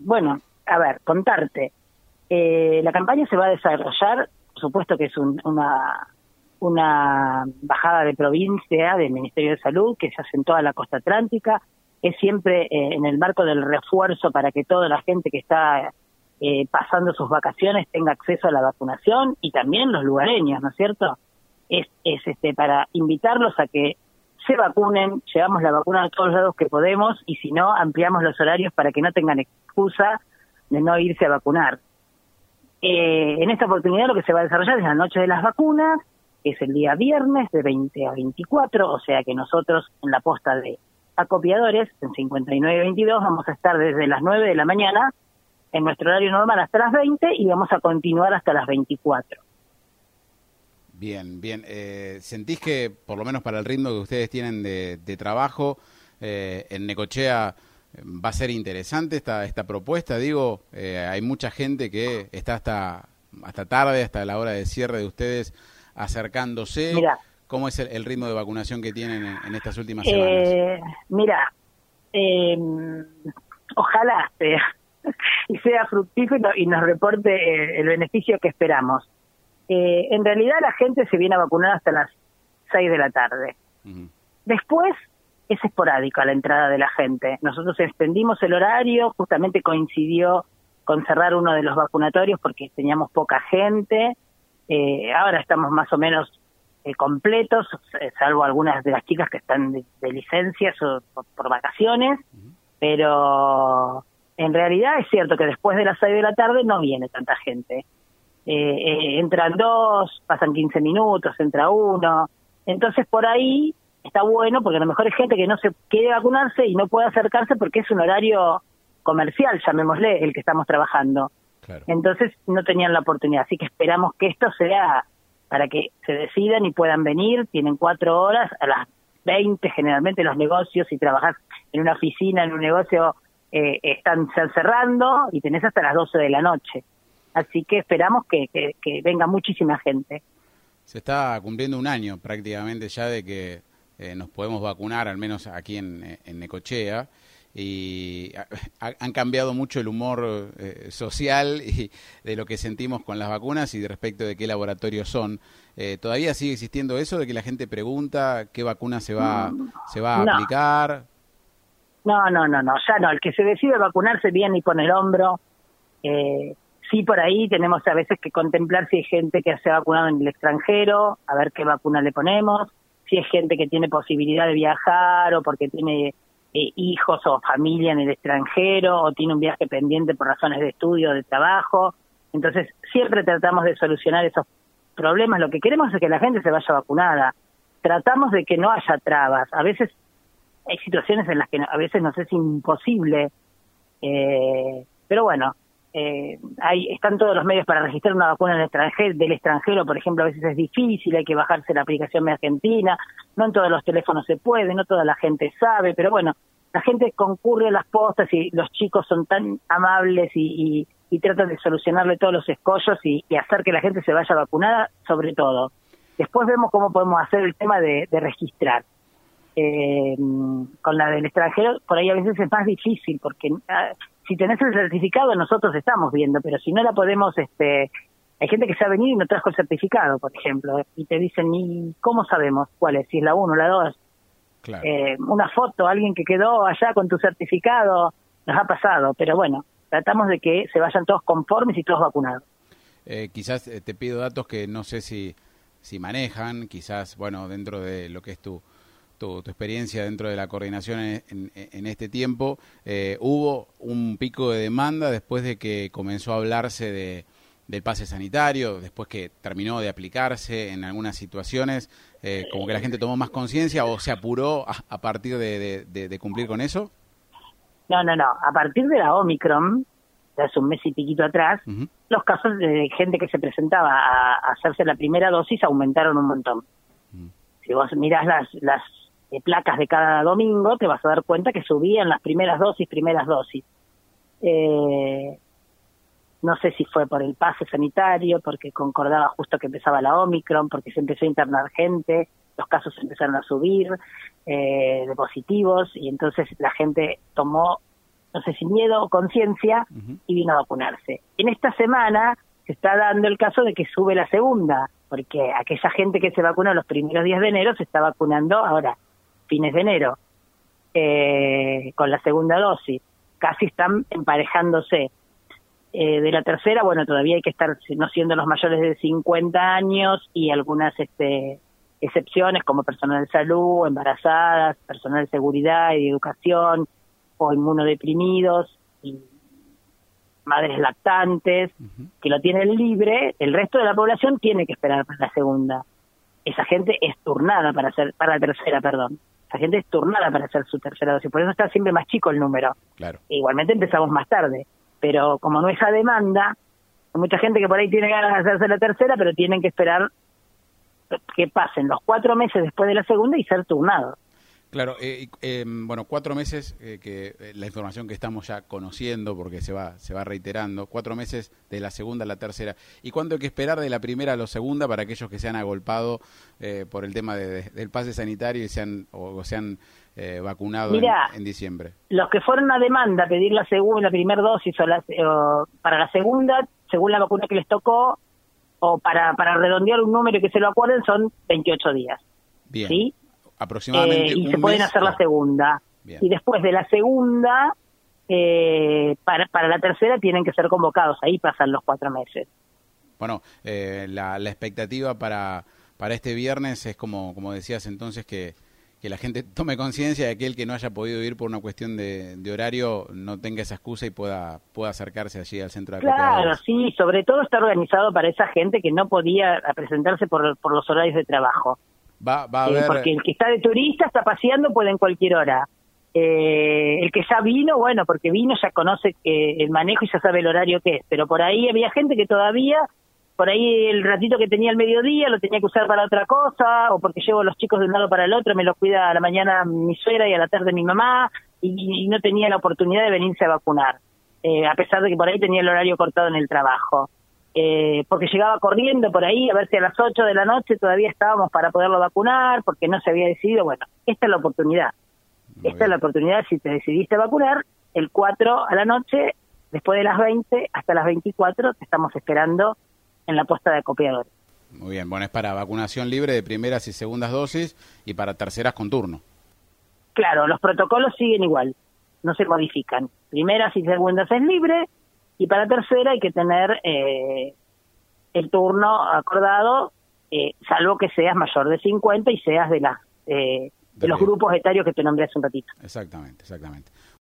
bueno, a ver, contarte. Eh, la campaña se va a desarrollar, por supuesto que es una, una bajada de provincia del Ministerio de Salud que se hace en toda la costa atlántica, es siempre eh, en el marco del refuerzo para que toda la gente que está eh, pasando sus vacaciones tenga acceso a la vacunación y también los lugareños, ¿no es cierto? Es, es este para invitarlos a que se vacunen, llevamos la vacuna a todos lados que podemos y si no, ampliamos los horarios para que no tengan excusa de no irse a vacunar. Eh, en esta oportunidad lo que se va a desarrollar es la noche de las vacunas, que es el día viernes de 20 a 24, o sea que nosotros en la posta de acopiadores, en 59-22, vamos a estar desde las 9 de la mañana en nuestro horario normal hasta las 20 y vamos a continuar hasta las 24. Bien, bien. Eh, ¿Sentís que, por lo menos para el ritmo que ustedes tienen de, trabajo, eh, en Necochea va a ser interesante esta, esta propuesta? Digo, hay mucha gente que está hasta, hasta tarde, hasta la hora de cierre de ustedes, acercándose. ¿Cómo es el, ritmo de vacunación que tienen en, estas últimas semanas? mira, ojalá sea y sea fructífero y nos reporte el beneficio que esperamos eh, en realidad la gente se viene a vacunar hasta las 6 de la tarde. Después es esporádico la entrada de la gente. Nosotros extendimos el horario, justamente coincidió con cerrar uno de los vacunatorios porque teníamos poca gente. Eh, ahora estamos más o menos eh, completos, salvo algunas de las chicas que están de, licencias o por, vacaciones, pero en realidad es cierto que después de las 6 de la tarde no viene tanta gente. Eh, eh, entran dos, pasan 15 minutos, entra uno. Entonces por ahí está bueno porque a lo mejor hay gente que no se quiere vacunarse y no puede acercarse porque es un horario comercial, llamémosle, el que estamos trabajando. Entonces no tenían la oportunidad. Así que esperamos que esto sea para que se decidan y puedan venir. Tienen cuatro horas, a las 20 generalmente los negocios, si trabajas en una oficina, en un negocio, eh, están cerrando y tenés hasta las 12 de la noche. Así que esperamos que, venga muchísima gente. Se está cumpliendo un año prácticamente ya de que eh, nos podemos vacunar, al menos aquí en, Necochea, y han cambiado mucho el humor eh, social y de lo que sentimos con las vacunas y de respecto de qué laboratorios son. Eh, ¿Todavía sigue existiendo eso de que la gente pregunta qué vacuna se va, se va a aplicar? No, no, no, no, ya no. El que se decide vacunarse viene y pone el hombro. Eh, sí por ahí tenemos a veces que contemplar si hay gente que se ha vacunado en el extranjero, a ver qué vacuna le ponemos, si hay gente que tiene posibilidad de viajar o porque tiene eh, hijos o familia en el extranjero o tiene un viaje pendiente por razones de estudio o de trabajo. Entonces, siempre tratamos de solucionar esos problemas. Lo que queremos es que la gente se vaya vacunada. Tratamos de que no haya trabas. A veces hay situaciones en las que a veces nos es imposible. Eh, pero bueno, eh, hay, están todos los medios para registrar una vacuna en extranjero, del extranjero, por ejemplo, a veces es difícil, hay que bajarse la aplicación de Argentina, no en todos los teléfonos se puede, no toda la gente sabe, pero bueno, la gente concurre a las postas y los chicos son tan amables y, y, tratan de solucionarle todos los escollos y, hacer que la gente se vaya vacunada, sobre todo. Después vemos cómo podemos hacer el tema de, registrar. Eh, con la del extranjero, por ahí a veces es más difícil, porque ah, si tenés el certificado nosotros estamos viendo, pero si no la podemos, este, hay gente que se ha venido y no trajo el certificado, por ejemplo, y te dicen, ¿y cómo sabemos cuál es? Si es la 1 o la 2. Eh, una foto, alguien que quedó allá con tu certificado, nos ha pasado, pero bueno, tratamos de que se vayan todos conformes y todos vacunados. Eh, quizás eh, te pido datos que no sé si, si manejan, quizás, bueno, dentro de lo que es tu, tu, experiencia dentro de la coordinación en, este tiempo, eh, hubo un pico de demanda después de que comenzó a hablarse de, del pase sanitario, después que terminó de aplicarse en algunas situaciones, eh, como que la gente tomó más conciencia o se apuró a, partir de, cumplir con eso? No, no, no. A partir de la Omicron, hace un mes y piquito atrás, los casos de gente que se presentaba a, hacerse la primera dosis aumentaron un montón. Si vos mirás las, las placas de cada domingo, te vas a dar cuenta que subían las primeras dosis, primeras dosis. Eh, no sé si fue por el pase sanitario, porque concordaba justo que empezaba la Omicron, porque se empezó a internar gente, los casos empezaron a subir eh, de positivos y entonces la gente tomó no sé si miedo o conciencia, y vino a vacunarse. En esta semana se está dando el caso de que sube la segunda, porque aquella gente que se vacunó los primeros días de enero se está vacunando ahora, fines de enero, eh, con la segunda dosis. Casi están emparejándose. Eh, de la tercera, bueno, todavía hay que estar no siendo los mayores de 50 años y algunas este, excepciones como personal de salud, embarazadas, personal de seguridad y educación o inmunodeprimidos y madres lactantes que lo tienen libre, el resto de la población tiene que esperar para la segunda. Esa gente es turnada para hacer para la tercera, perdón. Esa gente es turnada para hacer su tercera dosis, por eso está siempre más chico el número. Claro. igualmente empezamos más tarde pero como no es a demanda, hay mucha gente que por ahí tiene ganas de hacerse la tercera, pero tienen que esperar que pasen los cuatro meses después de la segunda y ser turnados. Claro, eh, eh, bueno, cuatro meses, eh, que eh, la información que estamos ya conociendo, porque se va, se va reiterando, cuatro meses de la segunda a la tercera. ¿Y cuánto hay que esperar de la primera a la segunda para aquellos que se han agolpado por el tema del pase sanitario y se han, o, se han vacunado en, diciembre? Los que fueron a demanda a pedir la segunda, la primera dosis o, para la segunda, según la vacuna que les tocó, o para, para redondear un número y que se lo acuerden, son 28 días. Bien. ¿sí? Aproximadamente. Eh, y se pueden hacer la segunda. Y después de la segunda, eh, para, para la tercera tienen que ser convocados. Ahí pasan los cuatro meses. Bueno, eh, la, la expectativa para, para este viernes es como, como decías entonces que, que la gente tome conciencia de que el que no haya podido ir por una cuestión de, horario no tenga esa excusa y pueda pueda acercarse allí al centro de Claro, sí, sobre todo está organizado para esa gente que no podía presentarse por, por los horarios de trabajo. Va, va a haber... Porque el que está de turista, está paseando, puede en cualquier hora. Eh, el que ya vino, bueno, porque vino ya conoce que el manejo y ya sabe el horario que es, pero por ahí había gente que todavía, por ahí el ratito que tenía el mediodía lo tenía que usar para otra cosa, o porque llevo los chicos de un lado para el otro, me los cuida a la mañana mi suegra y a la tarde mi mamá, y, no tenía la oportunidad de venirse a vacunar, eh, a pesar de que por ahí tenía el horario cortado en el trabajo eh, porque llegaba corriendo por ahí a ver si a las 8 de la noche todavía estábamos para poderlo vacunar, porque no se había decidido. Bueno, esta es la oportunidad. esta es la oportunidad, si te decidiste vacunar, el 4 a la noche, después de las 20 hasta las 24, te estamos esperando en la puesta de acopiadores. Muy bien, bueno, es para vacunación libre de primeras y segundas dosis y para terceras con turno. Claro, los protocolos siguen igual, no se modifican. Primeras y segundas es libre, y para tercera hay que tener eh, el turno acordado, eh, salvo que seas mayor de 50 y seas de, las, eh, de los grupos etarios que te nombré hace un ratito. Exactamente, exactamente.